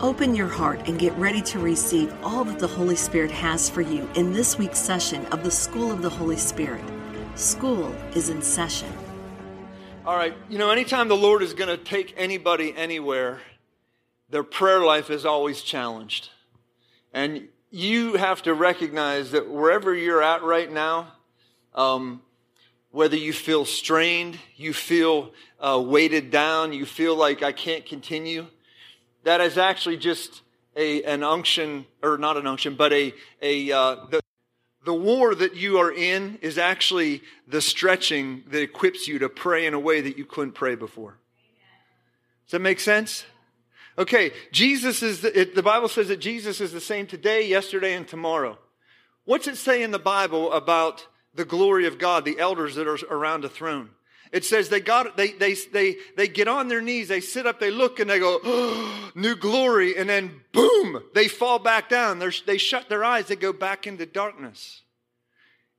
Open your heart and get ready to receive all that the Holy Spirit has for you in this week's session of the School of the Holy Spirit. School is in session. All right, you know, anytime the Lord is going to take anybody anywhere, their prayer life is always challenged. And you have to recognize that wherever you're at right now, um, whether you feel strained, you feel uh, weighted down, you feel like I can't continue, that is actually just a, an unction, or not an unction, but a, a uh, the, the war that you are in is actually the stretching that equips you to pray in a way that you couldn't pray before. Does that make sense? Okay, Jesus is, the, it, the Bible says that Jesus is the same today, yesterday, and tomorrow. What's it say in the Bible about the glory of God, the elders that are around the throne? It says they got they they they they get on their knees, they sit up, they look, and they go, oh, "New glory," and then boom, they fall back down. They're, they shut their eyes, they go back into darkness.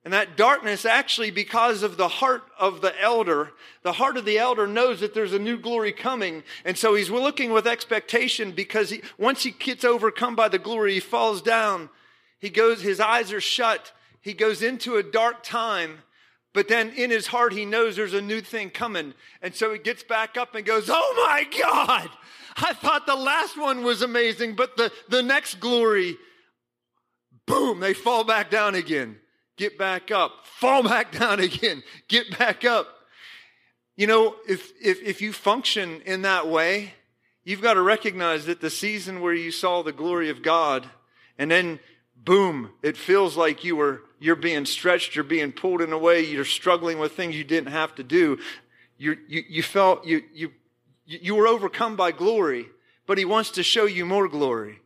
And that darkness, actually, because of the heart of the elder, the heart of the elder knows that there's a new glory coming. And so he's looking with expectation because he, once he gets overcome by the glory, he falls down. He goes, his eyes are shut. He goes into a dark time. But then in his heart, he knows there's a new thing coming. And so he gets back up and goes, Oh my God! I thought the last one was amazing, but the, the next glory, boom, they fall back down again. Get back up. Fall back down again. Get back up. You know, if, if, if you function in that way, you've got to recognize that the season where you saw the glory of God and then boom, it feels like you were you're being stretched, you're being pulled in a way, you're struggling with things you didn't have to do. you you, felt you, you, you were overcome by glory, but he wants to show you more glory.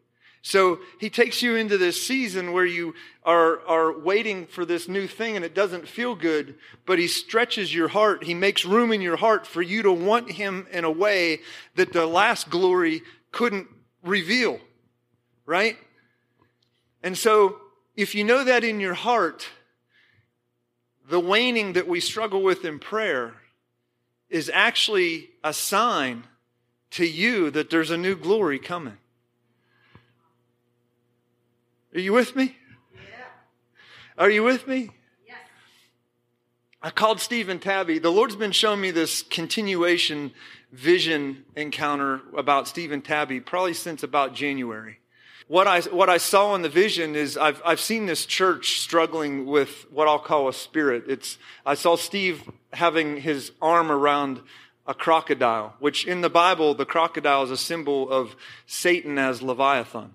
So he takes you into this season where you are, are waiting for this new thing and it doesn't feel good, but he stretches your heart. He makes room in your heart for you to want him in a way that the last glory couldn't reveal. Right? And so if you know that in your heart, the waning that we struggle with in prayer is actually a sign to you that there's a new glory coming. Are you with me? Yeah. Are you with me? Yes. I called Steve and Tabby. The Lord's been showing me this continuation vision encounter about Steve and Tabby probably since about January what I, what I saw in the vision is I've, I've seen this church struggling with what I'll call a spirit. It's, I saw Steve having his arm around a crocodile, which in the Bible, the crocodile is a symbol of Satan as Leviathan.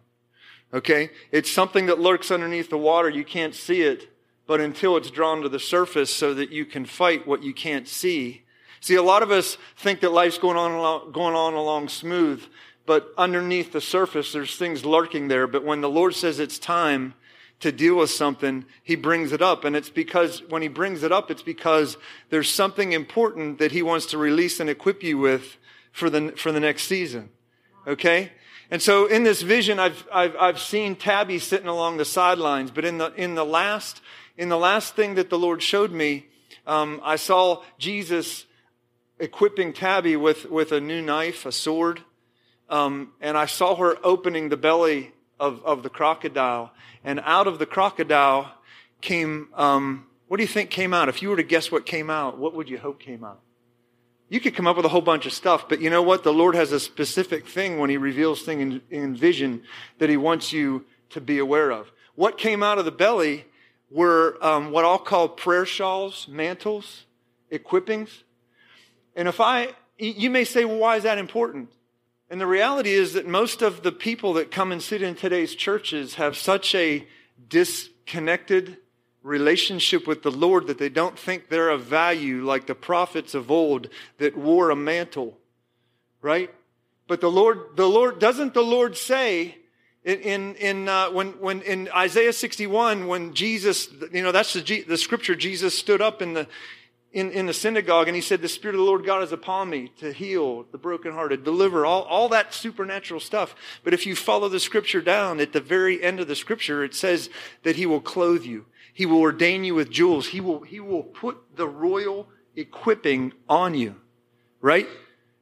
Okay? It's something that lurks underneath the water. You can't see it, but until it's drawn to the surface so that you can fight what you can't see. See, a lot of us think that life's going on, going on along smooth, but underneath the surface, there's things lurking there. But when the Lord says it's time to deal with something, He brings it up. And it's because when He brings it up, it's because there's something important that He wants to release and equip you with for the, for the next season. Okay? And so in this vision, I've, I've, I've seen Tabby sitting along the sidelines, but in the, in the last, in the last thing that the Lord showed me, um, I saw Jesus equipping Tabby with, with a new knife, a sword, um, and I saw her opening the belly of, of the crocodile. And out of the crocodile came, um, what do you think came out? If you were to guess what came out, what would you hope came out? You could come up with a whole bunch of stuff, but you know what? The Lord has a specific thing when He reveals things in, in vision that He wants you to be aware of. What came out of the belly were um, what I'll call prayer shawls, mantles, equippings. And if I, you may say, well, why is that important? And the reality is that most of the people that come and sit in today's churches have such a disconnected relationship with the Lord that they don't think they're of value like the prophets of old that wore a mantle. Right? But the Lord, the Lord, doesn't the Lord say In, in, uh, when, when in Isaiah 61, when Jesus, you know, that's the, the scripture, Jesus stood up in the, in, in the synagogue and he said, The Spirit of the Lord God is upon me to heal the brokenhearted, deliver, all, all that supernatural stuff. But if you follow the scripture down, at the very end of the scripture, it says that he will clothe you. He will ordain you with jewels. He will, he will put the royal equipping on you, right?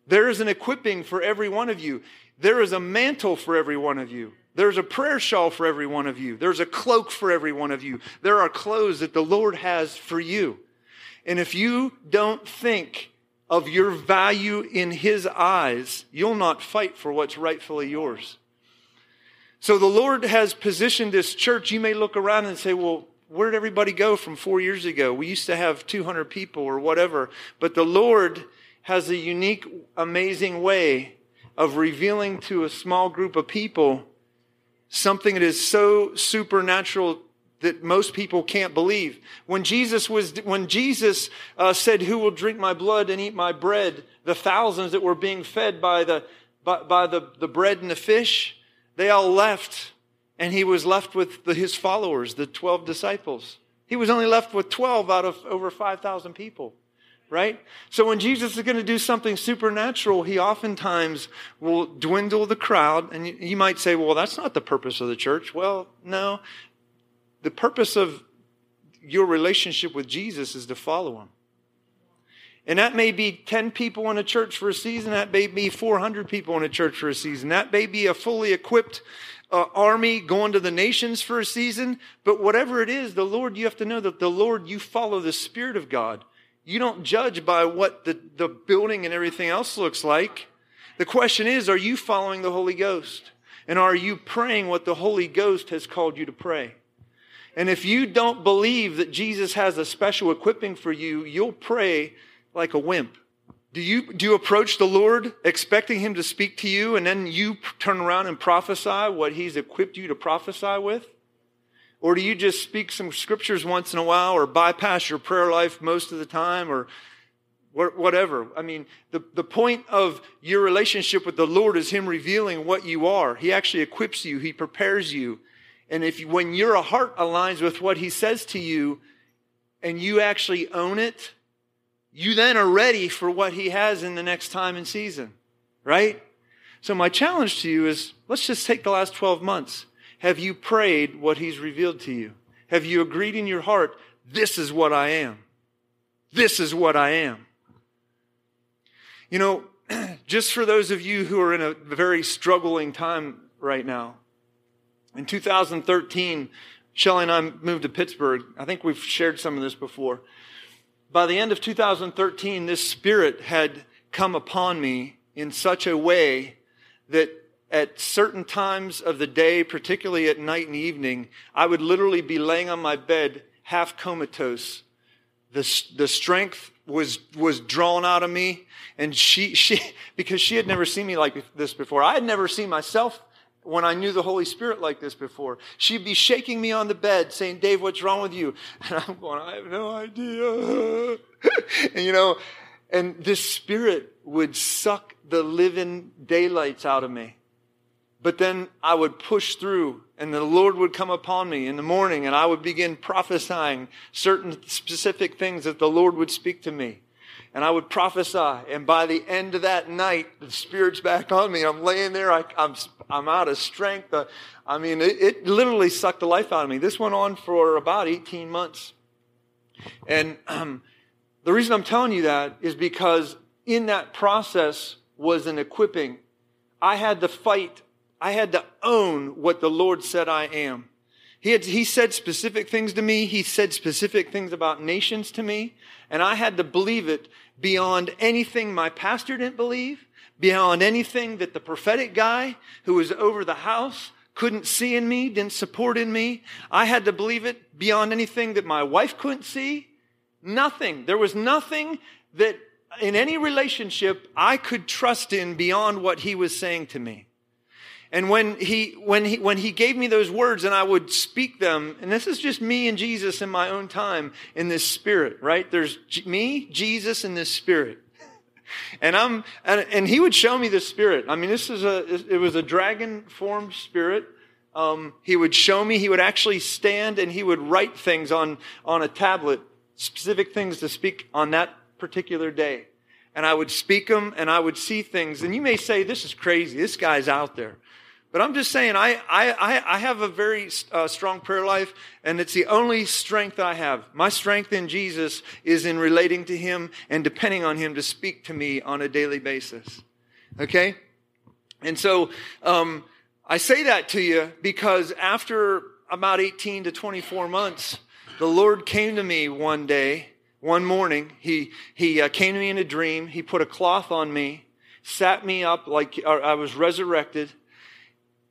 There is an equipping for every one of you. There is a mantle for every one of you. There's a prayer shawl for every one of you. There's a cloak for every one of you. There are clothes that the Lord has for you. And if you don't think of your value in His eyes, you'll not fight for what's rightfully yours. So the Lord has positioned this church. You may look around and say, well, where did everybody go from four years ago? We used to have 200 people or whatever. But the Lord has a unique, amazing way of revealing to a small group of people something that is so supernatural that most people can't believe. When Jesus was, when Jesus uh, said, "Who will drink my blood and eat my bread?" The thousands that were being fed by the by, by the, the bread and the fish, they all left, and he was left with the, his followers, the twelve disciples. He was only left with twelve out of over five thousand people right? So when Jesus is going to do something supernatural, he oftentimes will dwindle the crowd. And you might say, well, that's not the purpose of the church. Well, no, the purpose of your relationship with Jesus is to follow him. And that may be 10 people in a church for a season. That may be 400 people in a church for a season. That may be a fully equipped uh, army going to the nations for a season. But whatever it is, the Lord, you have to know that the Lord, you follow the Spirit of God. You don't judge by what the, the building and everything else looks like. The question is, are you following the Holy Ghost? And are you praying what the Holy Ghost has called you to pray? And if you don't believe that Jesus has a special equipping for you, you'll pray like a wimp. Do you, do you approach the Lord expecting Him to speak to you and then you turn around and prophesy what He's equipped you to prophesy with? Or do you just speak some scriptures once in a while or bypass your prayer life most of the time or whatever? I mean, the, the point of your relationship with the Lord is Him revealing what you are. He actually equips you, He prepares you, and if when your heart aligns with what he says to you and you actually own it, you then are ready for what he has in the next time and season, right? So my challenge to you is let's just take the last 12 months. Have you prayed what he's revealed to you? Have you agreed in your heart, this is what I am? This is what I am. You know, just for those of you who are in a very struggling time right now, in 2013, Shelly and I moved to Pittsburgh. I think we've shared some of this before. By the end of 2013, this spirit had come upon me in such a way that at certain times of the day, particularly at night and evening, I would literally be laying on my bed half comatose. The, the strength was, was drawn out of me. And she, she, because she had never seen me like this before. I had never seen myself when I knew the Holy Spirit like this before. She'd be shaking me on the bed saying, Dave, what's wrong with you? And I'm going, I have no idea. and you know, and this spirit would suck the living daylights out of me. But then I would push through and the Lord would come upon me in the morning and I would begin prophesying certain specific things that the Lord would speak to me and I would prophesy. And by the end of that night, the Spirit's back on me. I'm laying there. I, am I'm, I'm out of strength. Uh, I mean, it, it, literally sucked the life out of me. This went on for about 18 months. And um, the reason I'm telling you that is because in that process was an equipping. I had to fight. I had to own what the Lord said I am. He, had, he said specific things to me. He said specific things about nations to me. And I had to believe it beyond anything my pastor didn't believe, beyond anything that the prophetic guy who was over the house couldn't see in me, didn't support in me. I had to believe it beyond anything that my wife couldn't see. Nothing. There was nothing that in any relationship I could trust in beyond what he was saying to me. And when he, when he, when he gave me those words and I would speak them, and this is just me and Jesus in my own time in this spirit, right? There's me, Jesus, and this spirit. And I'm, and, and he would show me the spirit. I mean, this is a, it was a dragon formed spirit. um, he would show me. He would actually stand and he would write things on, on a tablet, specific things to speak on that particular day. And I would speak them and I would see things. And you may say, this is crazy. This guy's out there. But I'm just saying, I, I, I have a very uh, strong prayer life, and it's the only strength I have. My strength in Jesus is in relating to Him and depending on Him to speak to me on a daily basis. Okay? And so, um, I say that to you because after about 18 to 24 months, the Lord came to me one day, one morning. He, he uh, came to me in a dream. He put a cloth on me, sat me up like I was resurrected,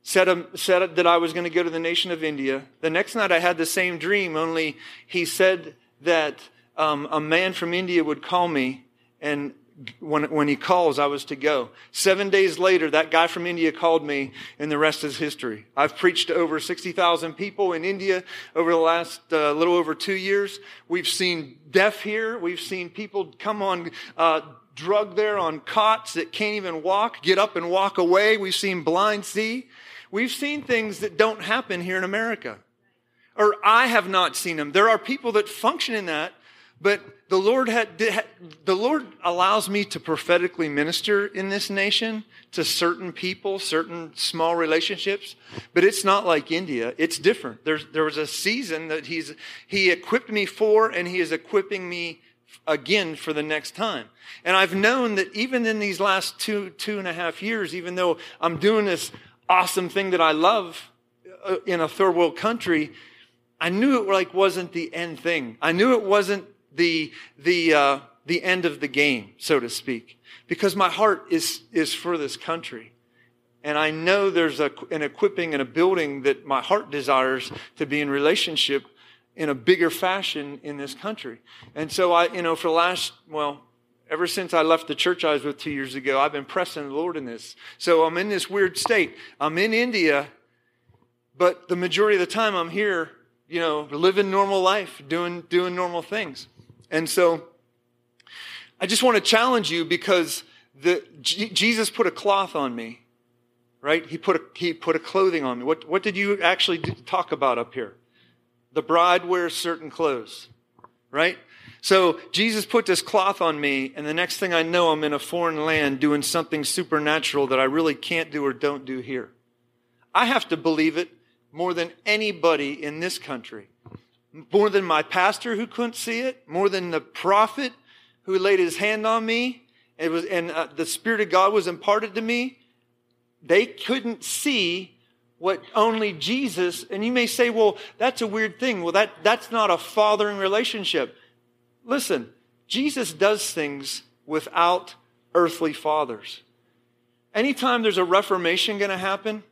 said, um, said that I was going to go to the nation of India. The next night I had the same dream, only he said that um, a man from India would call me and when, when he calls, I was to go. Seven days later, that guy from India called me, and the rest is history. I've preached to over 60,000 people in India over the last uh, little over two years. We've seen deaf here. We've seen people come on uh, drug there on cots that can't even walk, get up and walk away. We've seen blind see. We've seen things that don't happen here in America. Or I have not seen them. There are people that function in that but the Lord had, the Lord allows me to prophetically minister in this nation to certain people, certain small relationships. But it's not like India. It's different. There's, there was a season that he's, he equipped me for and he is equipping me again for the next time. And I've known that even in these last two, two and a half years, even though I'm doing this awesome thing that I love uh, in a third world country, I knew it like wasn't the end thing. I knew it wasn't the, the, uh, the end of the game, so to speak, because my heart is, is for this country. And I know there's a, an equipping and a building that my heart desires to be in relationship in a bigger fashion in this country. And so I, you know, for the last, well, ever since I left the church I was with two years ago, I've been pressing the Lord in this. So I'm in this weird state. I'm in India, but the majority of the time I'm here, you know, living normal life, doing, doing normal things. And so I just want to challenge you because the, Jesus put a cloth on me, right? He put a, he put a clothing on me. What, what did you actually talk about up here? The bride wears certain clothes, right? So Jesus put this cloth on me, and the next thing I know, I'm in a foreign land doing something supernatural that I really can't do or don't do here. I have to believe it more than anybody in this country more than my pastor who couldn't see it, more than the prophet who laid his hand on me, it was, and uh, the Spirit of God was imparted to me. They couldn't see what only Jesus, and you may say, well, that's a weird thing. Well, that, that's not a fathering relationship. Listen, Jesus does things without earthly fathers. Anytime there's a reformation going to happen,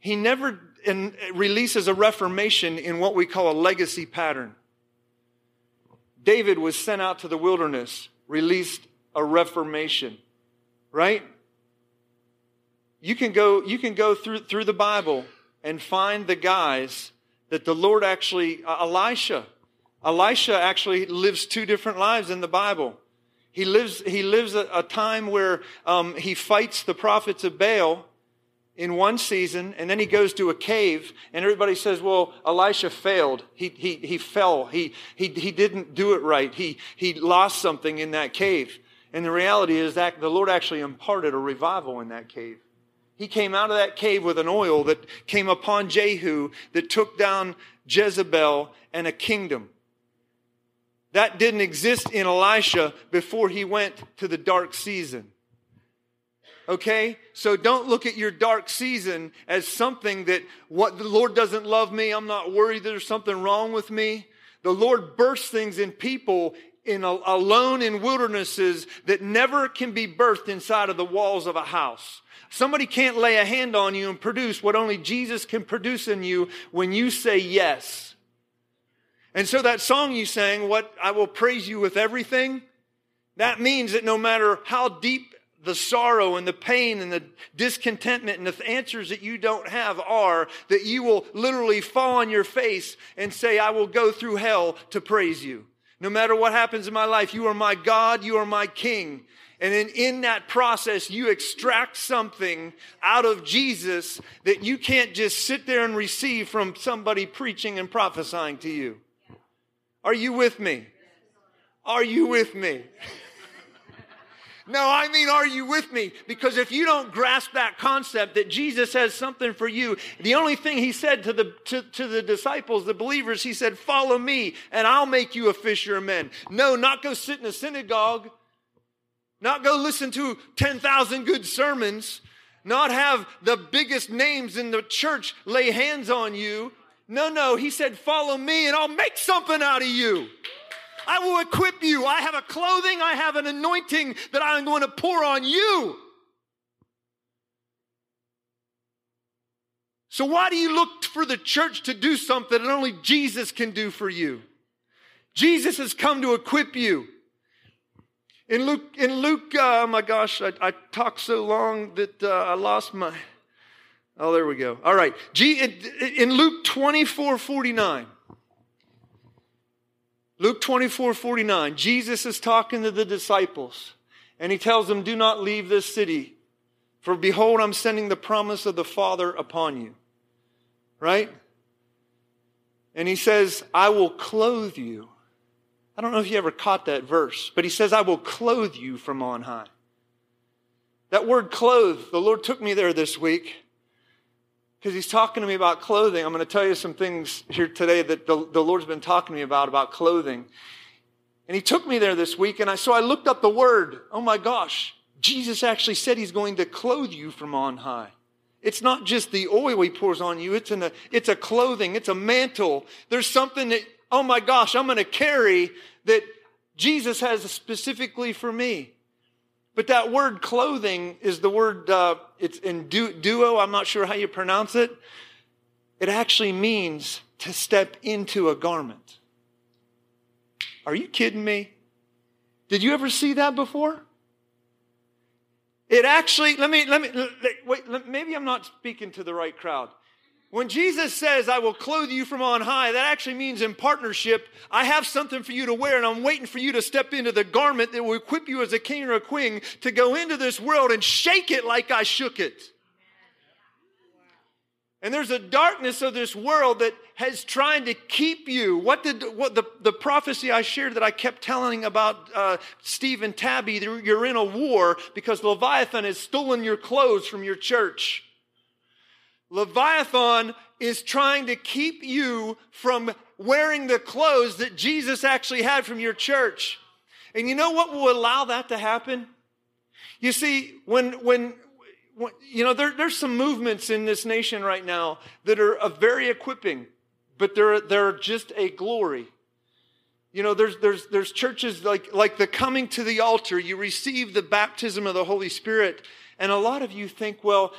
he never and releases a reformation in what we call a legacy pattern. David was sent out to the wilderness, released a reformation, right? You can go, you can go through, through the Bible and find the guys that the Lord actually, uh, Elisha, Elisha actually lives two different lives in the Bible. He lives, he lives a, a time where um, he fights the prophets of Baal in one season, and then he goes to a cave, and everybody says, Well, Elisha failed. He, he, he fell. He, he, he didn't do it right. He, he lost something in that cave. And the reality is that the Lord actually imparted a revival in that cave. He came out of that cave with an oil that came upon Jehu that took down Jezebel and a kingdom. That didn't exist in Elisha before he went to the dark season. Okay? So don't look at your dark season as something that what the Lord doesn't love me. I'm not worried there's something wrong with me. The Lord bursts things in people in a, alone in wildernesses that never can be birthed inside of the walls of a house. Somebody can't lay a hand on you and produce what only Jesus can produce in you when you say yes. And so that song you sang, what I will praise you with everything, that means that no matter how deep the sorrow and the pain and the discontentment and the answers that you don't have are that you will literally fall on your face and say, I will go through hell to praise you. No matter what happens in my life, you are my God, you are my King. And then in that process, you extract something out of Jesus that you can't just sit there and receive from somebody preaching and prophesying to you. Are you with me? Are you with me? No, I mean, are you with me? Because if you don't grasp that concept that Jesus has something for you, the only thing he said to the, to, to the disciples, the believers, he said, Follow me and I'll make you a fisher of men. No, not go sit in a synagogue, not go listen to 10,000 good sermons, not have the biggest names in the church lay hands on you. No, no, he said, Follow me and I'll make something out of you. I will equip you. I have a clothing, I have an anointing that I'm going to pour on you. So, why do you look for the church to do something that only Jesus can do for you? Jesus has come to equip you. In Luke, in Luke, uh, oh my gosh, I, I talked so long that uh, I lost my. Oh, there we go. All right. G, in, Luke 24 49. Luke 24 49, Jesus is talking to the disciples, and he tells them, Do not leave this city, for behold, I'm sending the promise of the Father upon you. Right? And he says, I will clothe you. I don't know if you ever caught that verse, but he says, I will clothe you from on high. That word clothe, the Lord took me there this week because he's talking to me about clothing. I'm going to tell you some things here today that the, the Lord's been talking to me about, about clothing. And he took me there this week, and I, so I looked up the word. Oh my gosh, Jesus actually said he's going to clothe you from on high. It's not just the oil he pours on you, it's, a, it's a clothing, it's a mantle. There's something that, oh my gosh, I'm going to carry that Jesus has specifically for me. But that word clothing is the word, uh, it's in du- duo, I'm not sure how you pronounce it. It actually means to step into a garment. Are you kidding me? Did you ever see that before? It actually, let me, let me, wait, maybe I'm not speaking to the right crowd. When Jesus says, I will clothe you from on high, that actually means in partnership, I have something for you to wear, and I'm waiting for you to step into the garment that will equip you as a king or a queen to go into this world and shake it like I shook it. And there's a darkness of this world that has trying to keep you. What did what the, the prophecy I shared that I kept telling about uh, Steve and Tabby? You're in a war because Leviathan has stolen your clothes from your church. Leviathan is trying to keep you from wearing the clothes that Jesus actually had from your church. And you know what will allow that to happen? You see, when, when, when you know, there, there's some movements in this nation right now that are very equipping, but they're, they're just a glory. You know, there's, there's, there's churches like, like the coming to the altar, you receive the baptism of the Holy Spirit. And a lot of you think, well,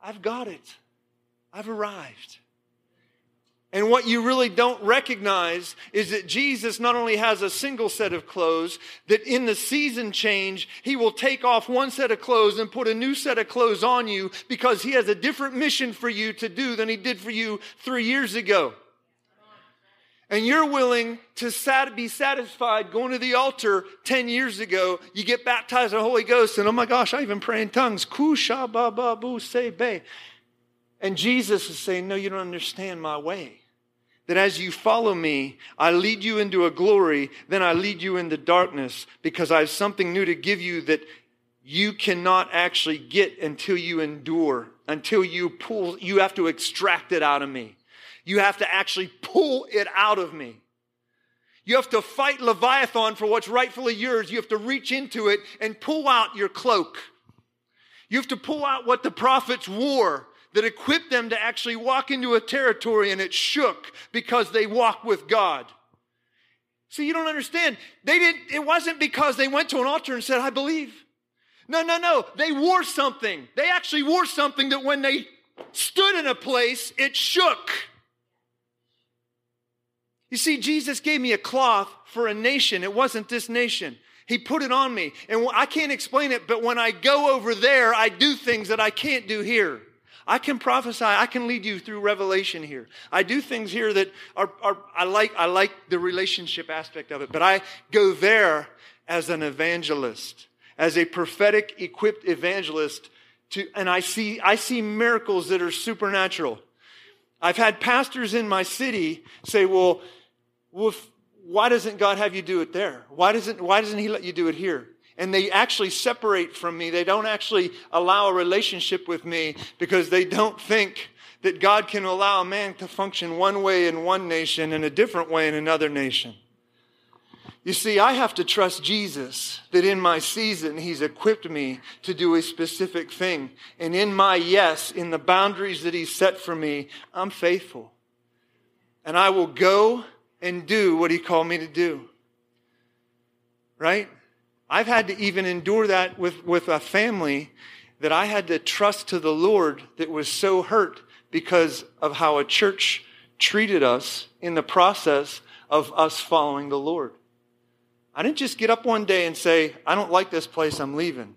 I've got it. I've arrived. And what you really don't recognize is that Jesus not only has a single set of clothes, that in the season change, he will take off one set of clothes and put a new set of clothes on you because he has a different mission for you to do than he did for you three years ago. And you're willing to be satisfied going to the altar 10 years ago. You get baptized in the Holy Ghost, and oh my gosh, I even pray in tongues. Kusha ba ba bu se be. And Jesus is saying, No, you don't understand my way. That as you follow me, I lead you into a glory, then I lead you into darkness because I have something new to give you that you cannot actually get until you endure, until you pull, you have to extract it out of me. You have to actually pull it out of me. You have to fight Leviathan for what's rightfully yours. You have to reach into it and pull out your cloak. You have to pull out what the prophets wore that equipped them to actually walk into a territory and it shook because they walked with God. See, you don't understand. They didn't, it wasn't because they went to an altar and said, I believe. No, no, no. They wore something. They actually wore something that when they stood in a place, it shook. You see, Jesus gave me a cloth for a nation. It wasn't this nation. He put it on me. And I can't explain it, but when I go over there, I do things that I can't do here. I can prophesy. I can lead you through revelation here. I do things here that are, are I like, I like the relationship aspect of it, but I go there as an evangelist, as a prophetic equipped evangelist to, and I see, I see miracles that are supernatural. I've had pastors in my city say, well, well why doesn't God have you do it there? Why doesn't, why doesn't he let you do it here? And they actually separate from me. They don't actually allow a relationship with me because they don't think that God can allow a man to function one way in one nation and a different way in another nation. You see, I have to trust Jesus that in my season, He's equipped me to do a specific thing. And in my yes, in the boundaries that He's set for me, I'm faithful. And I will go and do what He called me to do. Right? I've had to even endure that with, with a family that I had to trust to the Lord that was so hurt because of how a church treated us in the process of us following the Lord. I didn't just get up one day and say, I don't like this place, I'm leaving.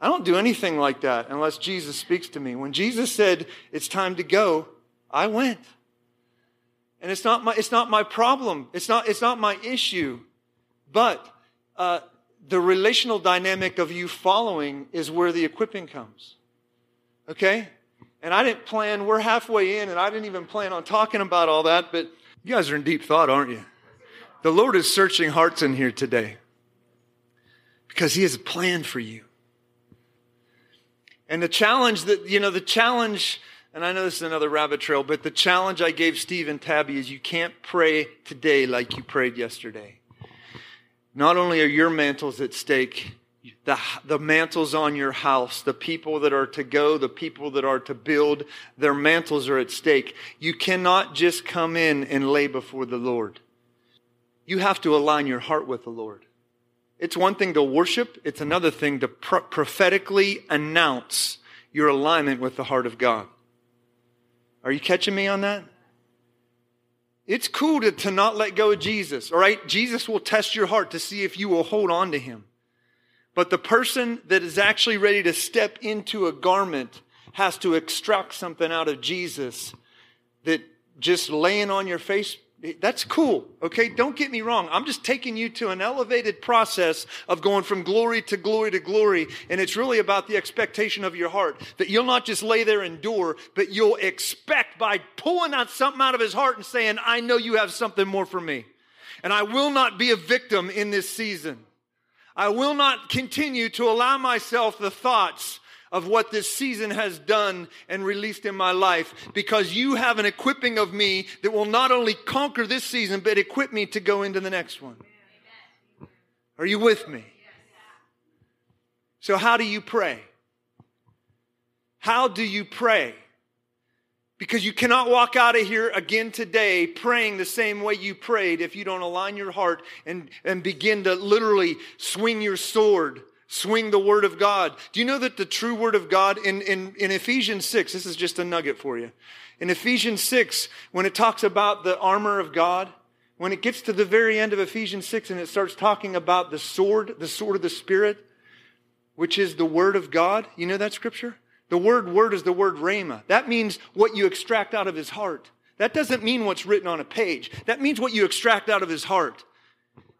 I don't do anything like that unless Jesus speaks to me. When Jesus said, it's time to go, I went. And it's not my, it's not my problem. It's not, it's not my issue. But, uh, the relational dynamic of you following is where the equipping comes. Okay? And I didn't plan, we're halfway in, and I didn't even plan on talking about all that, but you guys are in deep thought, aren't you? The Lord is searching hearts in here today because He has a plan for you. And the challenge that, you know, the challenge, and I know this is another rabbit trail, but the challenge I gave Steve and Tabby is you can't pray today like you prayed yesterday. Not only are your mantles at stake, the, the mantles on your house, the people that are to go, the people that are to build, their mantles are at stake. You cannot just come in and lay before the Lord. You have to align your heart with the Lord. It's one thing to worship, it's another thing to pro- prophetically announce your alignment with the heart of God. Are you catching me on that? It's cool to, to not let go of Jesus, all right? Jesus will test your heart to see if you will hold on to him. But the person that is actually ready to step into a garment has to extract something out of Jesus that just laying on your face that's cool, okay? Don't get me wrong. I'm just taking you to an elevated process of going from glory to glory to glory. And it's really about the expectation of your heart that you'll not just lay there and endure, but you'll expect by pulling out something out of his heart and saying, I know you have something more for me. And I will not be a victim in this season. I will not continue to allow myself the thoughts of what this season has done and released in my life because you have an equipping of me that will not only conquer this season, but equip me to go into the next one. Are you with me? So, how do you pray? How do you pray? Because you cannot walk out of here again today praying the same way you prayed if you don't align your heart and, and begin to literally swing your sword swing the word of God. Do you know that the true word of God in, in, in Ephesians 6, this is just a nugget for you. In Ephesians 6, when it talks about the armor of God, when it gets to the very end of Ephesians 6 and it starts talking about the sword, the sword of the Spirit, which is the word of God, you know that scripture? The word word is the word rhema. That means what you extract out of his heart. That doesn't mean what's written on a page. That means what you extract out of his heart.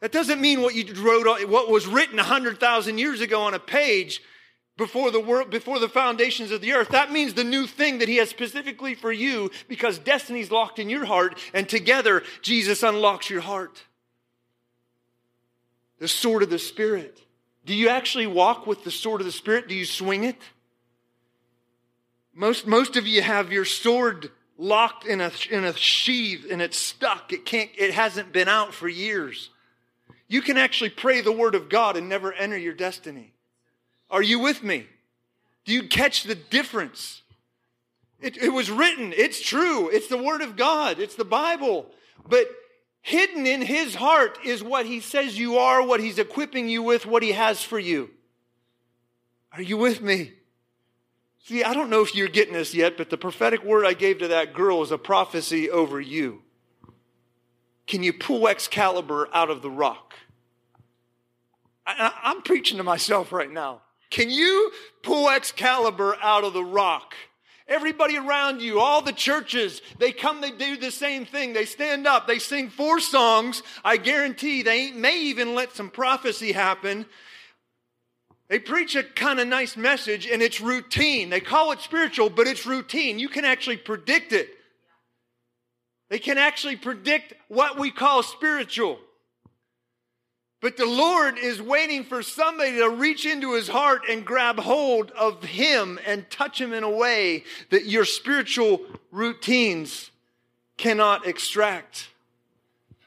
That doesn't mean what you wrote, what was written 100,000 years ago on a page before the world, before the foundations of the earth. That means the new thing that he has specifically for you because destiny's locked in your heart and together Jesus unlocks your heart. The sword of the Spirit. Do you actually walk with the sword of the Spirit? Do you swing it? Most, most of you have your sword locked in a, in a sheath and it's stuck. It can't, it hasn't been out for years. You can actually pray the word of God and never enter your destiny. Are you with me? Do you catch the difference? It, it, was written. It's true. It's the word of God. It's the Bible. But hidden in his heart is what he says you are, what he's equipping you with, what he has for you. Are you with me? See, I don't know if you're getting this yet, but the prophetic word I gave to that girl is a prophecy over you. Can you pull Excalibur out of the rock? I, am preaching to myself right now. Can you pull Excalibur out of the rock Everybody around you, all the churches, they come, they do the same thing. They stand up, they sing four songs. I guarantee they may even let some prophecy happen. They preach a kind of nice message and it's routine. They call it spiritual, but it's routine. You can actually predict it. They can actually predict what we call spiritual. But the Lord is waiting for somebody to reach into his heart and grab hold of him and touch him in a way that your spiritual routines cannot extract.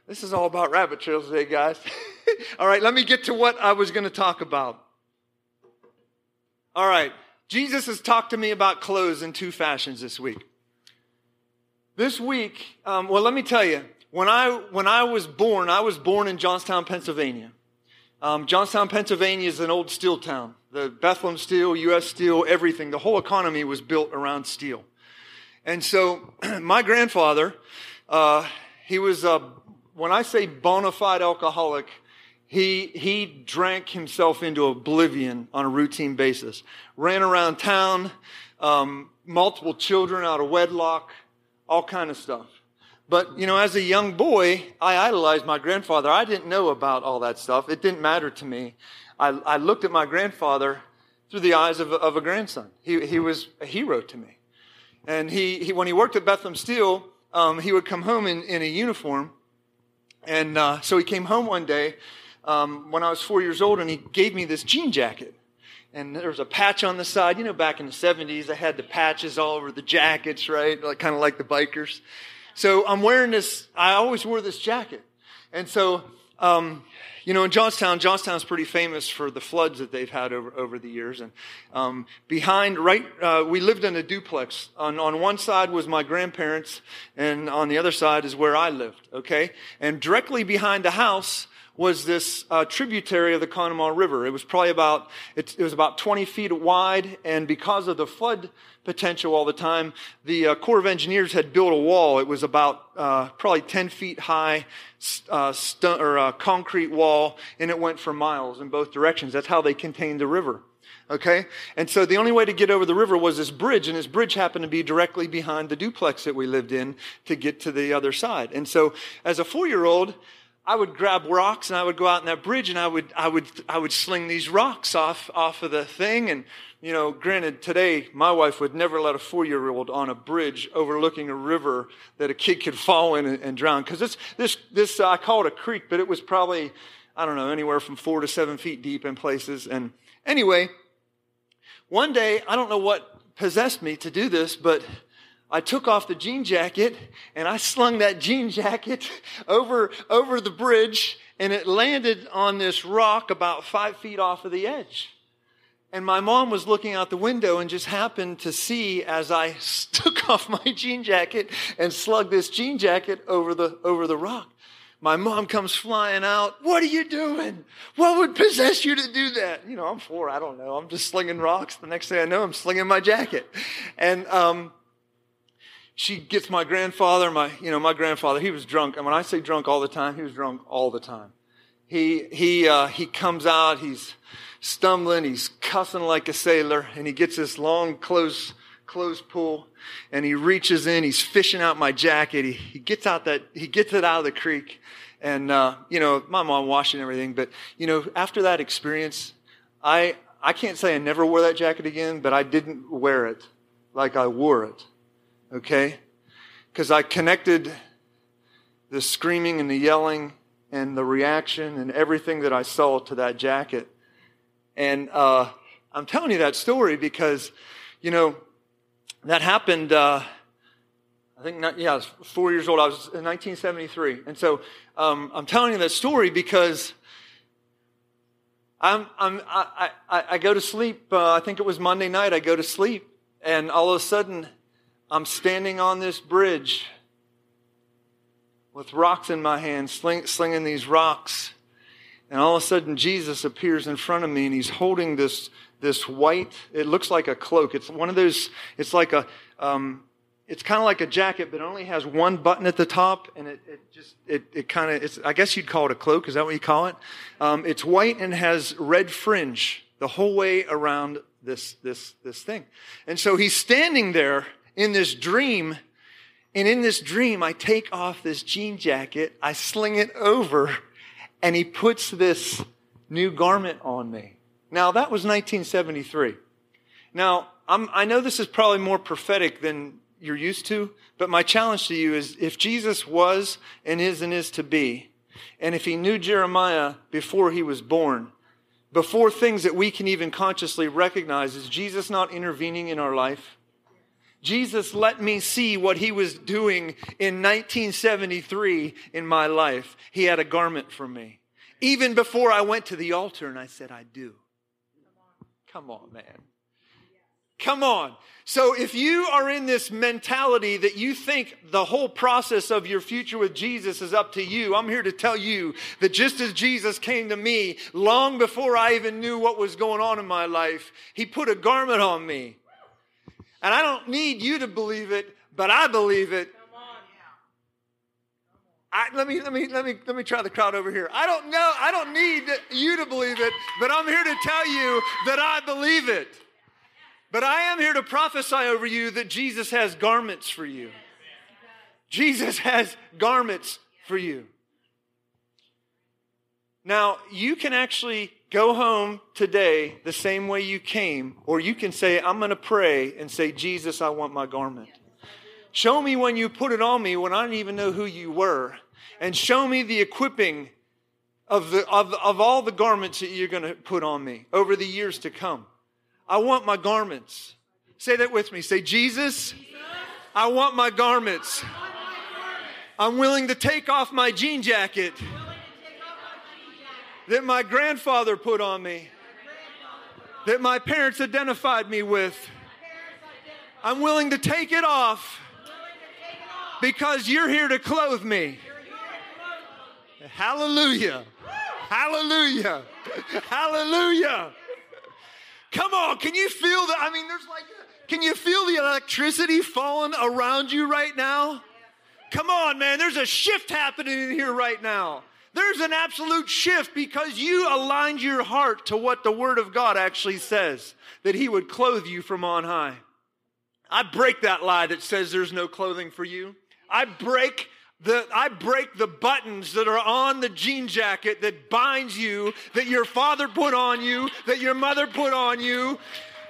This is all about rabbit trails today, guys. all right, let me get to what I was going to talk about. All right, Jesus has talked to me about clothes in two fashions this week. This week, um, well, let me tell you, when I, when I was born, I was born in Johnstown, Pennsylvania. Um, Johnstown, Pennsylvania is an old steel town. The Bethlehem Steel, U.S. Steel, everything, the whole economy was built around steel. And so my grandfather, uh, he was, a, when I say bona fide alcoholic, he, he drank himself into oblivion on a routine basis. Ran around town, um, multiple children out of wedlock, all kind of stuff. But, you know, as a young boy, I idolized my grandfather. I didn't know about all that stuff. It didn't matter to me. I, I looked at my grandfather through the eyes of, of a grandson. He, he was a hero to me. And he, he when he worked at Bethlehem Steel, um, he would come home in, in a uniform. And uh, so he came home one day um, when I was four years old, and he gave me this jean jacket. And there was a patch on the side. You know, back in the 70s, they had the patches all over the jackets, right? Like, kind of like the bikers. So I'm wearing this, I always wore this jacket. And so, um, you know, in Johnstown, Johnstown's pretty famous for the floods that they've had over, over the years. And um, behind, right, uh, we lived in a duplex. On, on one side was my grandparents, and on the other side is where I lived, okay? And directly behind the house was this uh, tributary of the Conemaugh River. It was probably about, it, it, was about 20 feet wide, and because of the flood potential all the time. The uh, Corps of Engineers had built a wall. It was about uh, probably 10 feet high, uh, stu- or a concrete wall, and it went for miles in both directions. That's how they contained the river. Okay? And so the only way to get over the river was this bridge, and this bridge happened to be directly behind the duplex that we lived in to get to the other side. And so as a four year old, I would grab rocks and I would go out in that bridge and I would, I would, I would sling these rocks off, off of the thing and you know, granted, today my wife would never let a four year old on a bridge overlooking a river that a kid could fall in and, and drown. Because this, this, this, uh, I call it a creek, but it was probably, I don't know, anywhere from four to seven feet deep in places. And anyway, one day, I don't know what possessed me to do this, but I took off the jean jacket and I slung that jean jacket over, over the bridge and it landed on this rock about five feet off of the edge. And my mom was looking out the window and just happened to see as I took off my jean jacket and slugged this jean jacket over the, over the rock. My mom comes flying out. What are you doing? What would possess you to do that? You know, I'm four. I don't know. I'm just slinging rocks. The next thing I know, I'm slinging my jacket. And, um, she gets my grandfather, my, you know, my grandfather, he was drunk. And when I say drunk all the time, he was drunk all the time. He, he, uh, he comes out, he's, stumbling. He's cussing like a sailor and he gets this long close, close pull and he reaches in. He's fishing out my jacket. He, he gets out that, he gets it out of the creek. And, uh, you know, my mom washing everything. But, you know, after that experience, I, I can't say I never wore that jacket again, but I didn't wear it like I wore it. Okay? Because I connected the screaming and the yelling and the reaction and everything that I saw to that jacket. And uh, I'm telling you that story because, you know, that happened. Uh, I think, not, yeah, I was four years old. I was in 1973, and so um, I'm telling you that story because I'm, I'm, I, I, I go to sleep. Uh, I think it was Monday night. I go to sleep, and all of a sudden, I'm standing on this bridge with rocks in my hand, sling, slinging these rocks. And all of a sudden, Jesus appears in front of me and he's holding this, this white, it looks like a cloak. It's one of those, it's like a, um, it's kind of like a jacket, but it only has one button at the top, and it, it just it, it kind of it's I guess you'd call it a cloak. Is that what you call it? Um, it's white and has red fringe the whole way around this, this, this thing. And so he's standing there in this dream. And in this dream, I take off this jean jacket, I sling it over, and he puts this new garment on me. Now, that was 1973. Now, I'm, i know this is probably more prophetic than you're used to, but my challenge to you is if Jesus was and is and is to be, and if he knew Jeremiah before he was born, before things that we can even consciously recognize, is Jesus not intervening in our life? Jesus let me see what he was doing in 1973 in my life. He had a garment for me. Even before I went to the altar and I said, I do. Come on, man. Come on. So if you are in this mentality that you think the whole process of your future with Jesus is up to you, I'm here to tell you that just as Jesus came to me long before I even knew what was going on in my life, he put a garment on me. And I don't need you to believe it, but I believe it. I, let me let me let me let me try the crowd over here. I don't know. I don't need you to believe it, but I'm here to tell you that I believe it. But I am here to prophesy over you that Jesus has garments for you. Jesus has garments for you. Now, you can actually go home today the same way you came, or you can say, I'm going to pray and say, Jesus, I want my garment. Show me when you put it on me when I didn't even know who you were. And show me the equipping of, the, of, of all the garments that you're going to put on me over the years to come. I want my garments. Say that with me. Say, Jesus, I want my garments. I'm willing to take off my jean jacket that my grandfather put on me, that my parents identified me with. I'm willing to take it off because you're here to clothe me. Hallelujah. Hallelujah. Hallelujah. Come on, can you feel that? I mean, there's like, can you feel the electricity falling around you right now? Come on, man, there's a shift happening in here right now. There's an absolute shift because you aligned your heart to what the Word of God actually says that He would clothe you from on high. I break that lie that says there's no clothing for you. I break the, I break the buttons that are on the jean jacket that binds you, that your father put on you, that your mother put on you,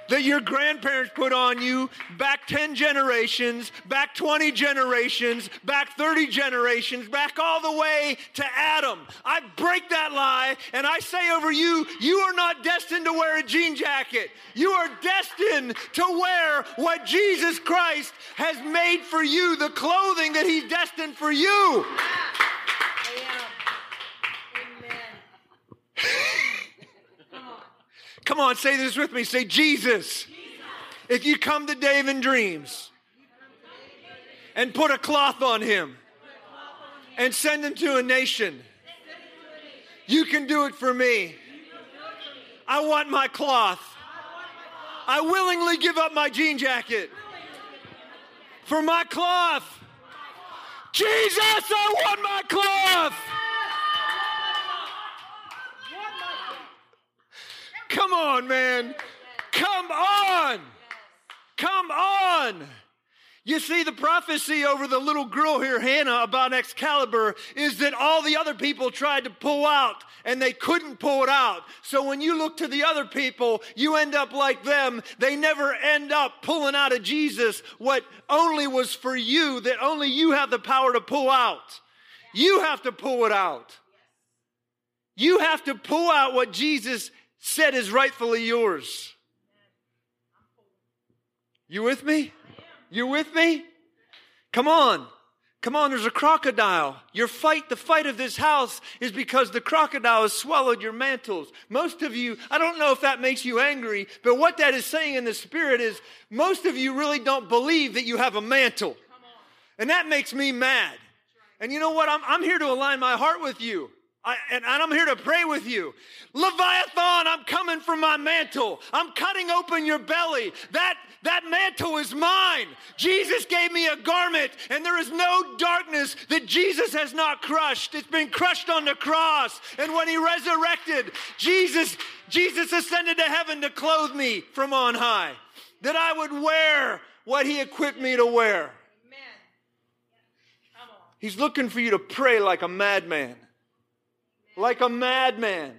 that your grandparents put on you back 10 generations, back 20 generations, back 30 generations, back all the way to Adam. I break that lie and I say over you, you are not destined to wear a jean jacket. You are destined to wear what Jesus Christ has made for you, the clothing that He's destined for you. Come on, say this with me. Say, Jesus. If you come to Dave in dreams and put a cloth on him and send him to a nation, you can do it for me. I want my cloth. I willingly give up my jean jacket for my cloth. Jesus, I want my cloth. Come on, man. Come on. Come on. You see, the prophecy over the little girl here, Hannah, about Excalibur is that all the other people tried to pull out and they couldn't pull it out. So when you look to the other people, you end up like them. They never end up pulling out of Jesus what only was for you, that only you have the power to pull out. You have to pull it out. You have to pull out what Jesus said is rightfully yours. You with me? You with me? Come on. Come on, there's a crocodile. Your fight, the fight of this house is because the crocodile has swallowed your mantles. Most of you, I don't know if that makes you angry, but what that is saying in the spirit is most of you really don't believe that you have a mantle. And that makes me mad. And you know what? I'm, I'm here to align my heart with you. I, and I'm here to pray with you. Leviathan, I'm coming from my mantle. I'm cutting open your belly. That, that mantle is mine. Jesus gave me a garment, and there is no darkness that Jesus has not crushed. It's been crushed on the cross. And when he resurrected, Jesus, Jesus ascended to heaven to clothe me from on high, that I would wear what he equipped me to wear. He's looking for you to pray like a madman like a madman.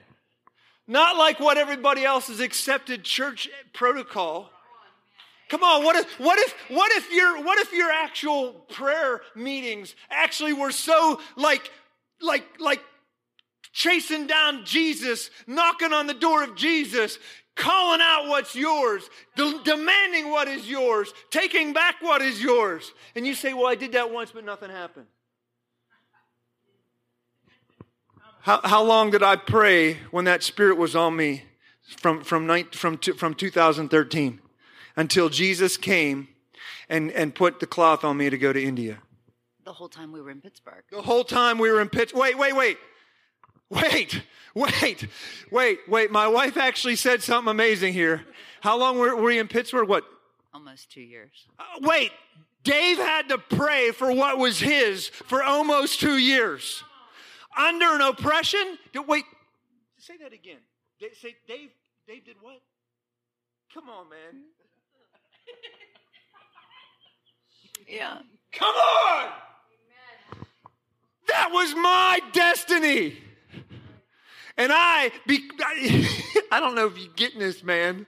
Not like what everybody else has accepted church protocol. Come on, what if what if what if your what if your actual prayer meetings actually were so like like like chasing down Jesus, knocking on the door of Jesus, calling out what's yours, de- demanding what is yours, taking back what is yours. And you say, "Well, I did that once but nothing happened." How, how long did I pray when that spirit was on me from, from, from, from 2013 until Jesus came and, and put the cloth on me to go to India? The whole time we were in Pittsburgh. The whole time we were in Pittsburgh. Wait, wait, wait. Wait, wait, wait, wait. My wife actually said something amazing here. How long were, were you in Pittsburgh? What? Almost two years. Uh, wait, Dave had to pray for what was his for almost two years under an oppression. Wait, say that again. Say, Dave, Dave did what? Come on, man. Yeah. Come on! That was my destiny. And I, be, I don't know if you're getting this, man.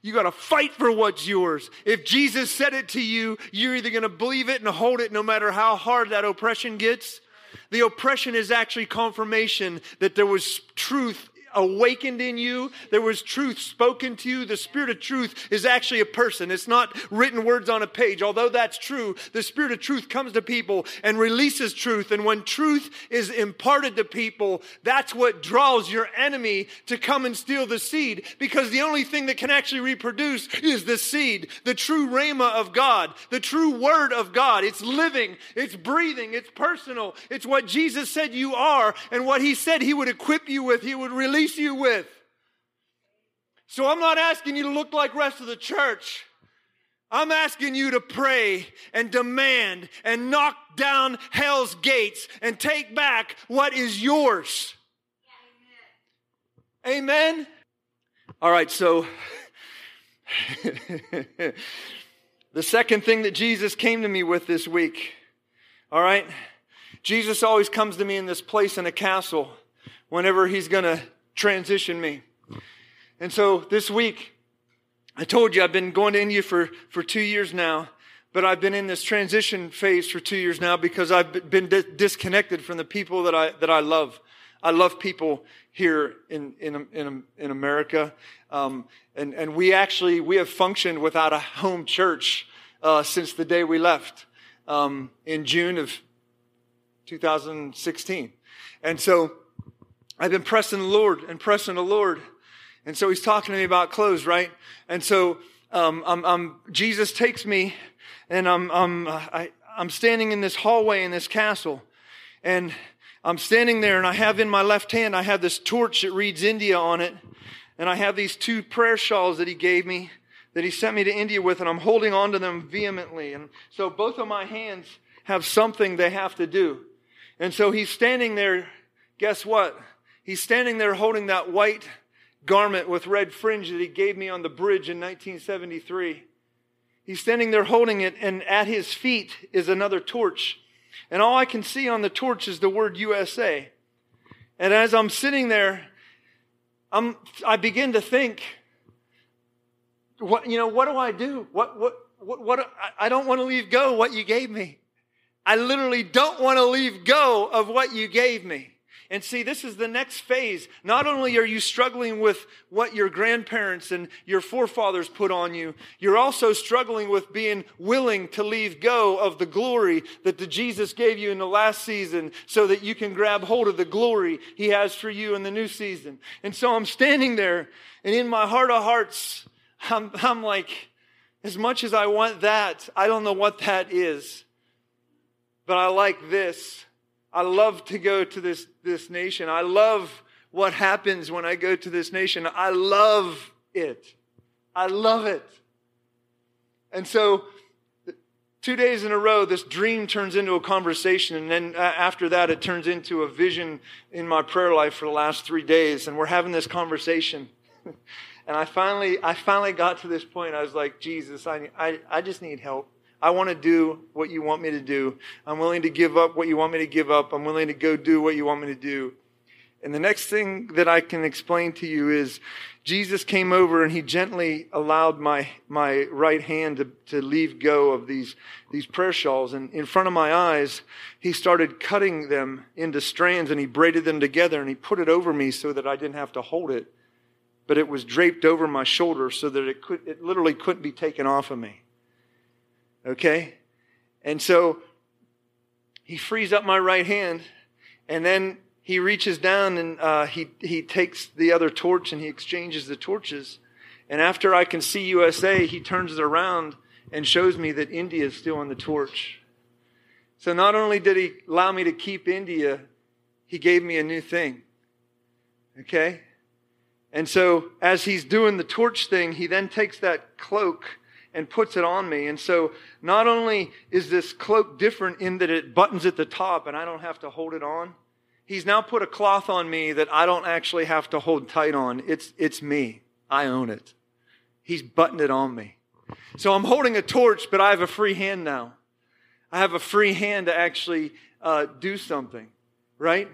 You got to fight for what's yours. If Jesus said it to you, you're either going to believe it and hold it no matter how hard that oppression gets, the oppression is actually confirmation that there was truth awakened in you. There was truth spoken to you. The Spirit of truth is actually a person. It's not written words on a page. Although that's true, the Spirit of truth comes to people and releases truth. And when truth is imparted to people, that's what draws your enemy to come and steal the seed. Because the only thing that can actually reproduce is the seed, the true rhema of God, the true word of God. It's living, it's breathing, it's personal. It's what Jesus said you are and what he said he would equip you with. He would release you with. So I'm not asking you to look like rest of the church. I'm asking you to pray and demand and knock down hell's gates and take back what is yours. Amen. Amen? All right, so the second thing that Jesus came to me with this week, all right? Jesus always comes to me in this place in a castle whenever he's going to transition me. And so this week, I told you I've been going to India for, for two years now, but I've been in this transition phase for two years now because I've been di- disconnected from the people that I, that I love. I love people here in, in, in, in America. Um, and, and we actually, we have functioned without a home church uh, since the day we left um, in June of 2016. And so I've been pressing the Lord and pressing the Lord. And so he's talking to me about clothes, right? And so um, I'm, I'm, Jesus takes me and I'm, I'm, I, I'm standing in this hallway in this castle. And I'm standing there and I have in my left hand, I have this torch that reads India on it. And I have these two prayer shawls that he gave me, that he sent me to India with, and I'm holding on to them vehemently. And so both of my hands have something they have to do. And so he's standing there. Guess what? He's standing there holding that white garment with red fringe that he gave me on the bridge in 1973. He's standing there holding it, and at his feet is another torch. And all I can see on the torch is the word USA. And as I'm sitting there, I'm, I begin to think, what, you know, what do I do? What, what, what, what I don't want to leave go what you gave me. I literally don't want to leave go of what you gave me. And see, this is the next phase. Not only are you struggling with what your grandparents and your forefathers put on you, you're also struggling with being willing to leave go of the glory that the Jesus gave you in the last season so that you can grab hold of the glory he has for you in the new season. And so I'm standing there and in my heart of hearts, I'm, I'm like, as much as I want that, I don't know what that is. But I like this. I love to go to this, this nation. I love what happens when I go to this nation. I love it. I love it. And so, two days in a row, this dream turns into a conversation. And then uh, after that, it turns into a vision in my prayer life for the last three days. And we're having this conversation. and I finally, I finally got to this point. I was like, Jesus, I, I, I just need help. I want to do what you want me to do. I'm willing to give up what you want me to give up. I'm willing to go do what you want me to do. And the next thing that I can explain to you is Jesus came over and he gently allowed my, my right hand to, to leave go of these, these prayer shawls. And in front of my eyes, he started cutting them into strands and he braided them together and he put it over me so that I didn't have to hold it. But it was draped over my shoulder so that it could, it literally couldn't be taken off of me. Okay? And so he frees up my right hand and then he reaches down and uh, he, he takes the other torch and he exchanges the torches. And after I can see USA, he turns it around and shows me that India is still on the torch. So not only did he allow me to keep India, he gave me a new thing. Okay? And so as he's doing the torch thing, he then takes that cloak and puts it on me. And so not only is this cloak different in that it buttons at the top and I don't have to hold it on, He's now put a cloth on me that I don't actually have to hold tight on. It's, it's me. I own it. He's buttoned it on me. So I'm holding a torch, but I have a free hand now. I have a free hand to actually uh, do something, right?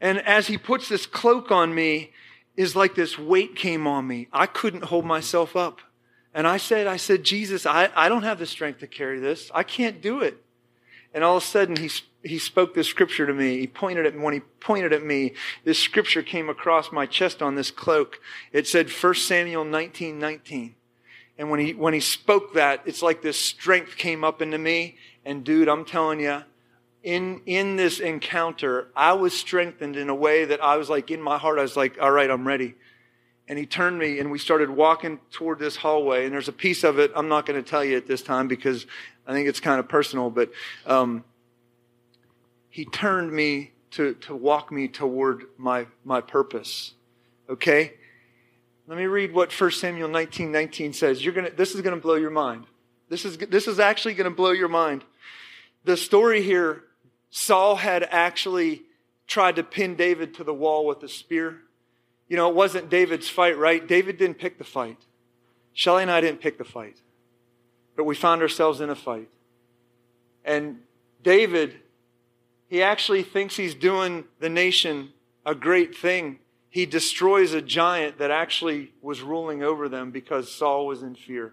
And as he puts this cloak on me, is like this weight came on me. I couldn't hold myself up. And I said, I said, Jesus, I, I don't have the strength to carry this. I can't do it. And all of a sudden, he, he spoke this scripture to me. He pointed at me when he pointed at me, this scripture came across my chest on this cloak. It said 1 Samuel 19, 19. And when he, when he spoke that, it's like this strength came up into me. And dude, I'm telling you, in, in this encounter, I was strengthened in a way that I was like, in my heart, I was like, all right, I'm ready. And he turned me and we started walking toward this hallway. And there's a piece of it I'm not going to tell you at this time because I think it's kind of personal, but um, he turned me to, to walk me toward my, my purpose. Okay? Let me read what 1 Samuel 19 19 says. You're gonna, this is going to blow your mind. This is, this is actually going to blow your mind. The story here Saul had actually tried to pin David to the wall with a spear. You know, it wasn't David's fight, right? David didn't pick the fight. Shelly and I didn't pick the fight but we found ourselves in a fight. And David, he actually thinks he's doing the nation a great thing. He destroys a giant that actually was ruling over them because Saul was in fear,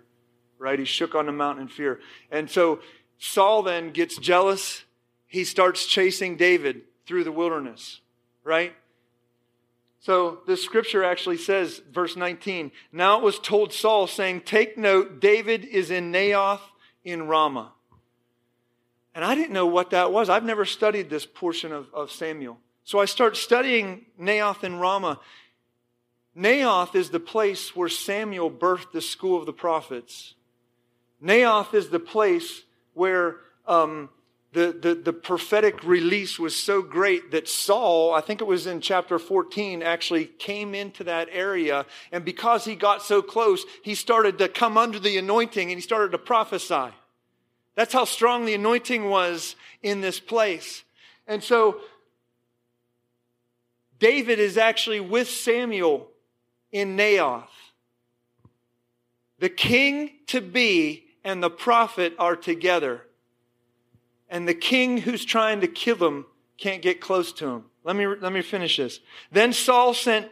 right? He shook on the mountain in fear. And so Saul then gets jealous. He starts chasing David through the wilderness, right? So the scripture actually says, verse 19, now it was told Saul, saying, Take note, David is in Naioth in Ramah. And I didn't know what that was. I've never studied this portion of, of Samuel. So I start studying Naioth in Ramah. Naioth is the place where Samuel birthed the school of the prophets. Naioth is the place where um, the, the, the prophetic release was so great that Saul, I think it was in chapter 14, actually came into that area. And because he got so close, he started to come under the anointing and he started to prophesy. That's how strong the anointing was in this place. And so David is actually with Samuel in Naioth. The king to be and the prophet are together and the king who's trying to kill him can't get close to him. Let me, let me finish this. Then Saul sent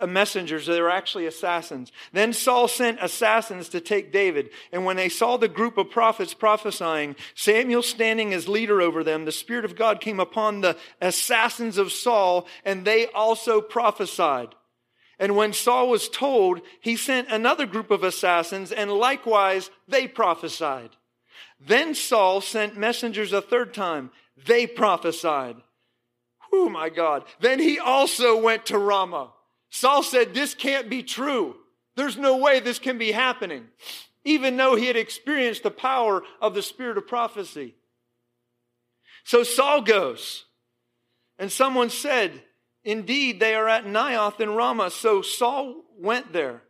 a messengers. They were actually assassins. Then Saul sent assassins to take David. And when they saw the group of prophets prophesying, Samuel standing as leader over them, the Spirit of God came upon the assassins of Saul, and they also prophesied. And when Saul was told, he sent another group of assassins, and likewise they prophesied. Then Saul sent messengers a third time. They prophesied. Oh my God. Then he also went to Ramah. Saul said, This can't be true. There's no way this can be happening, even though he had experienced the power of the spirit of prophecy. So Saul goes. And someone said, Indeed, they are at Naioth in Ramah. So Saul went there.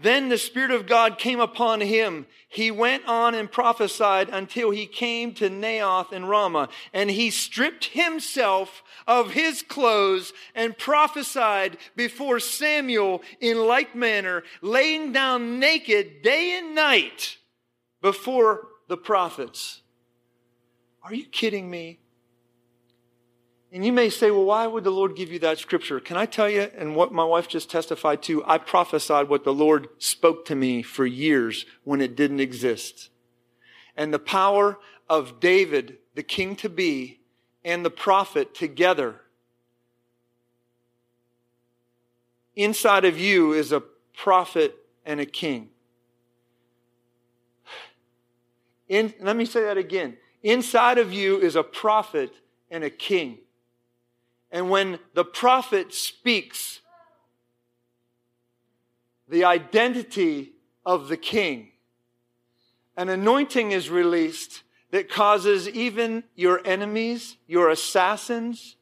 Then the Spirit of God came upon him. He went on and prophesied until he came to Naioth in Ramah. And he stripped himself of his clothes and prophesied before Samuel in like manner, laying down naked day and night before the prophets. Are you kidding me? And you may say, well, why would the Lord give you that scripture? Can I tell you, and what my wife just testified to, I prophesied what the Lord spoke to me for years when it didn't exist. And the power of David, the king to be, and the prophet together. Inside of you is a prophet and a king. In, let me say that again. Inside of you is a prophet and a king. And when the prophet speaks the identity of the king, an anointing is released that causes even your enemies, your assassins,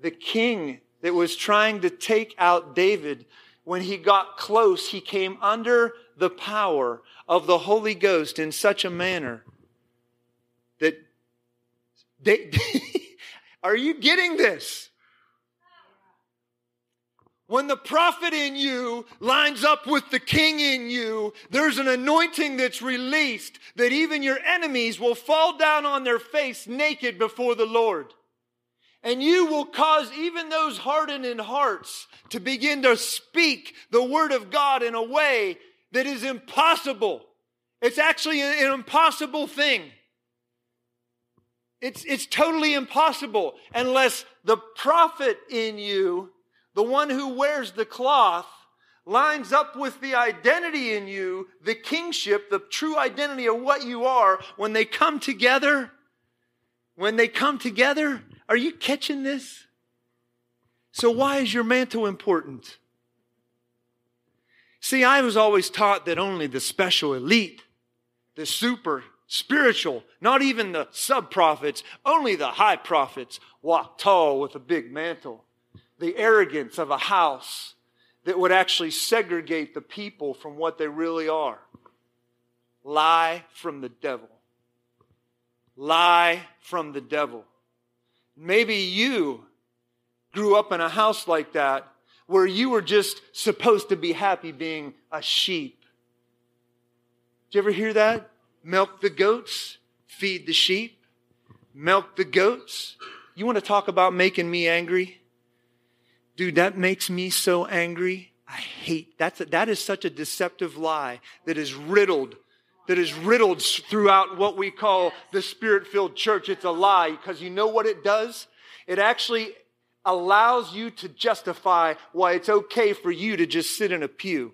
the king that was trying to take out David, when he got close, he came under the power of the Holy Ghost in such a manner that Are you getting this? When the prophet in you lines up with the king in you, there's an anointing that's released that even your enemies will fall down on their face naked before the Lord. And you will cause even those hardened in hearts to begin to speak the word of God in a way that is impossible. It's actually an impossible thing. It's, it's totally impossible unless the prophet in you, the one who wears the cloth, lines up with the identity in you, the kingship, the true identity of what you are, when they come together. When they come together, are you catching this? So, why is your mantle important? See, I was always taught that only the special elite, the super spiritual, not even the sub prophets, only the high prophets walk tall with a big mantle. The arrogance of a house that would actually segregate the people from what they really are. Lie from the devil. Lie from the devil. Maybe you grew up in a house like that where you were just supposed to be happy being a sheep. Did you ever hear that? Milk the goats, feed the sheep. Milk the goats. You want to talk about making me angry? Dude, that makes me so angry. I hate that's a, that is such a deceptive lie that is riddled that is riddled throughout what we call the spirit-filled church. It's a lie because you know what it does? It actually allows you to justify why it's okay for you to just sit in a pew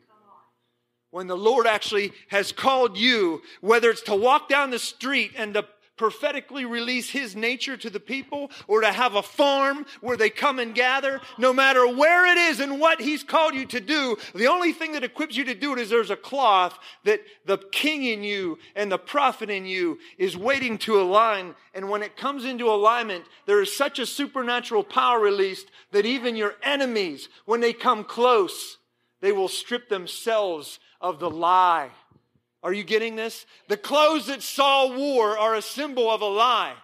when the Lord actually has called you, whether it's to walk down the street and to prophetically release his nature to the people or to have a farm where they come and gather, no matter where it is and what he's called you to do, the only thing that equips you to do it is there's a cloth that the king in you and the prophet in you is waiting to align. And when it comes into alignment, there is such a supernatural power released that even your enemies, when they come close, they will strip themselves of the lie. Are you getting this? The clothes that Saul wore are a symbol of a lie.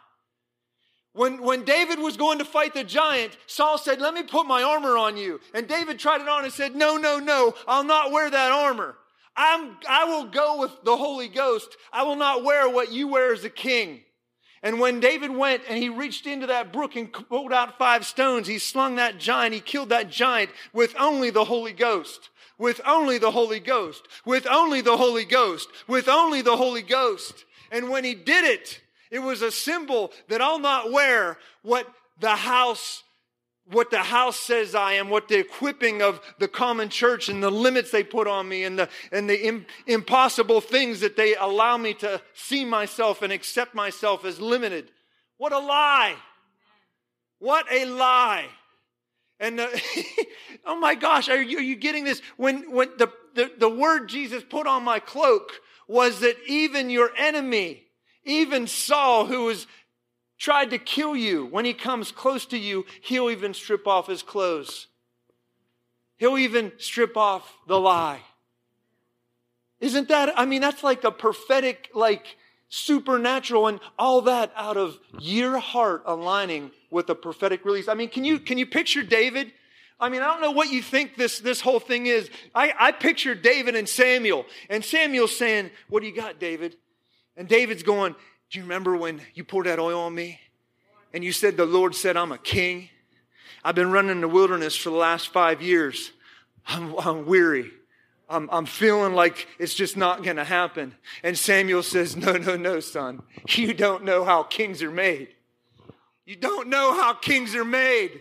When, when David was going to fight the giant, Saul said, Let me put my armor on you. And David tried it on and said, No, no, no, I'll not wear that armor. I'm, I will go with the Holy Ghost. I will not wear what you wear as a king. And when David went and he reached into that brook and pulled out five stones, he slung that giant, he killed that giant with only the Holy Ghost with only the Holy Ghost, with only the Holy Ghost, with only the Holy Ghost. And when he did it, it was a symbol that I'll not wear what the house what the house says I am, what the equipping of the common church and the limits they put on me and the, and the Im- impossible things that they allow me to see myself and accept myself as limited. What a lie. What a lie. And the, uh, oh my gosh, are you, are you getting this? When, when the, the, the word Jesus put on my cloak was that even your enemy, even Saul, who was tried to kill you, when he comes close to you, he'll even strip off his clothes. He'll even strip off the lie. Isn't that, I mean, that's like a prophetic, like supernatural and all that out of your heart aligning with a prophetic release. I mean, can you, can you picture David? I mean, I don't know what you think this, this whole thing is. I, I picture David and Samuel, and Samuel's saying, What do you got, David? And David's going, Do you remember when you poured that oil on me? And you said, The Lord said, I'm a king. I've been running in the wilderness for the last five years. I'm, I'm weary. I'm, I'm feeling like it's just not going to happen. And Samuel says, No, no, no, son. You don't know how kings are made. You don't know how kings are made.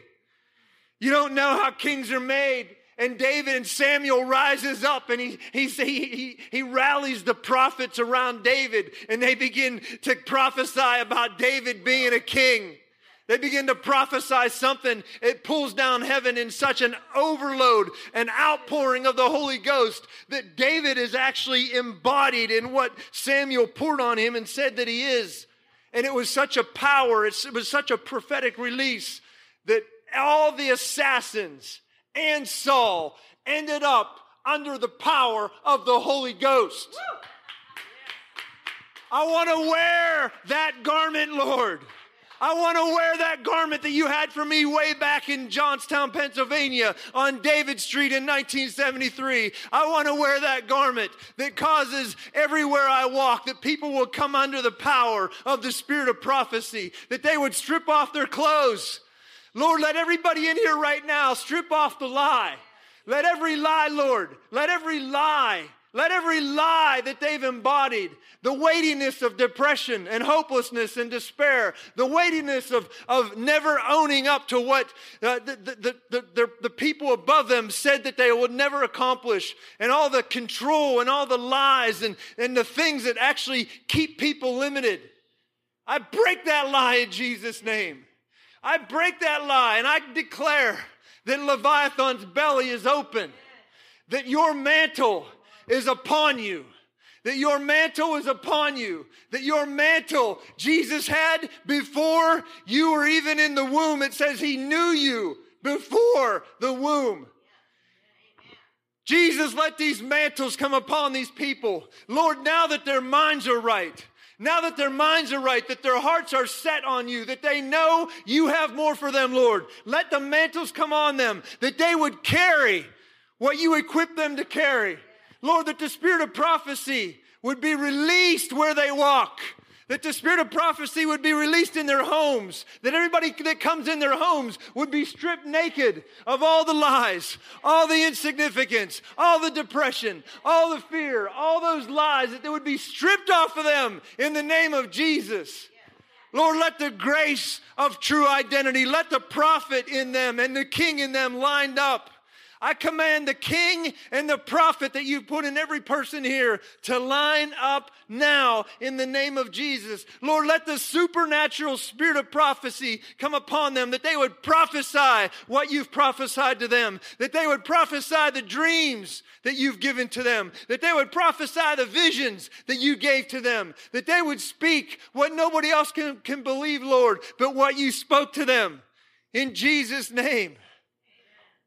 You don't know how kings are made. And David and Samuel rises up and he, he, he, he, rallies the prophets around David and they begin to prophesy about David being a king. They begin to prophesy something. It pulls down heaven in such an overload, an outpouring of the Holy Ghost that David is actually embodied in what Samuel poured on him and said that he is. And it was such a power, it was such a prophetic release that all the assassins and Saul ended up under the power of the Holy Ghost. I want to wear that garment, Lord. I want to wear that garment that you had for me way back in Johnstown, Pennsylvania on David Street in 1973. I want to wear that garment that causes everywhere I walk that people will come under the power of the spirit of prophecy, that they would strip off their clothes. Lord, let everybody in here right now strip off the lie. Let every lie, Lord, let every lie let every lie that they've embodied, the weightiness of depression and hopelessness and despair, the weightiness of, of never owning up to what uh, the, the, the, the, people above them said that they would never accomplish, and all the control and all the lies and, and the things that actually keep people limited. I break that lie in Jesus' name. I break that lie and I declare that Leviathan's belly is open, that your mantle is upon you. That your mantle is upon you. That your mantle Jesus had before you were even in the womb. It says he knew you before the womb. Jesus, let these mantles come upon these people. Lord, now that their minds are right, now that their minds are right, that their hearts are set on you, that they know you have more for them, Lord, let the mantles come on them, that they would carry what you equip them to carry. Lord, that the spirit of prophecy would be released where they walk. That the spirit of prophecy would be released in their homes. That everybody that comes in their homes would be stripped naked of all the lies, all the insignificance, all the depression, all the fear, all those lies, that they would be stripped off of them in the name of Jesus. Lord, let the grace of true identity, let the prophet in them and the king in them lined up I command the king and the prophet that you've put in every person here to line up now in the name of Jesus. Lord, let the supernatural spirit of prophecy come upon them, that they would prophesy what you've prophesied to them, that they would prophesy the dreams that you've given to them, that they would prophesy the visions that you gave to them, that they would speak what nobody else can, can believe, Lord, but what you spoke to them. In Jesus' name.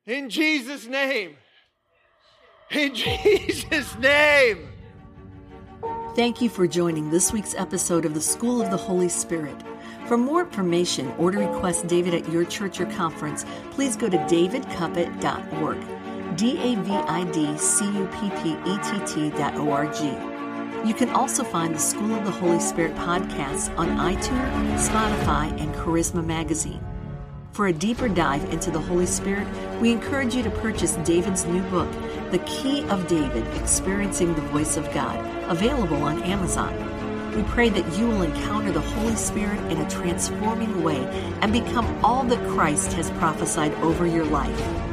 In Jesus' name. In Jesus' name. Thank you for joining this week's episode of the School of the Holy Spirit. For more information or to request David at your church or conference, please go to davidcuppett.org. D A V I D C U P P E T T dot O R G. You can also find the School of the Holy Spirit podcasts on iTunes, Spotify, and Charisma Magazine. For a deeper dive into the Holy Spirit, we encourage you to purchase David's new book, The Key of David Experiencing the Voice of God, available on Amazon. We pray that you will encounter the Holy Spirit in a transforming way and become all that Christ has prophesied over your life.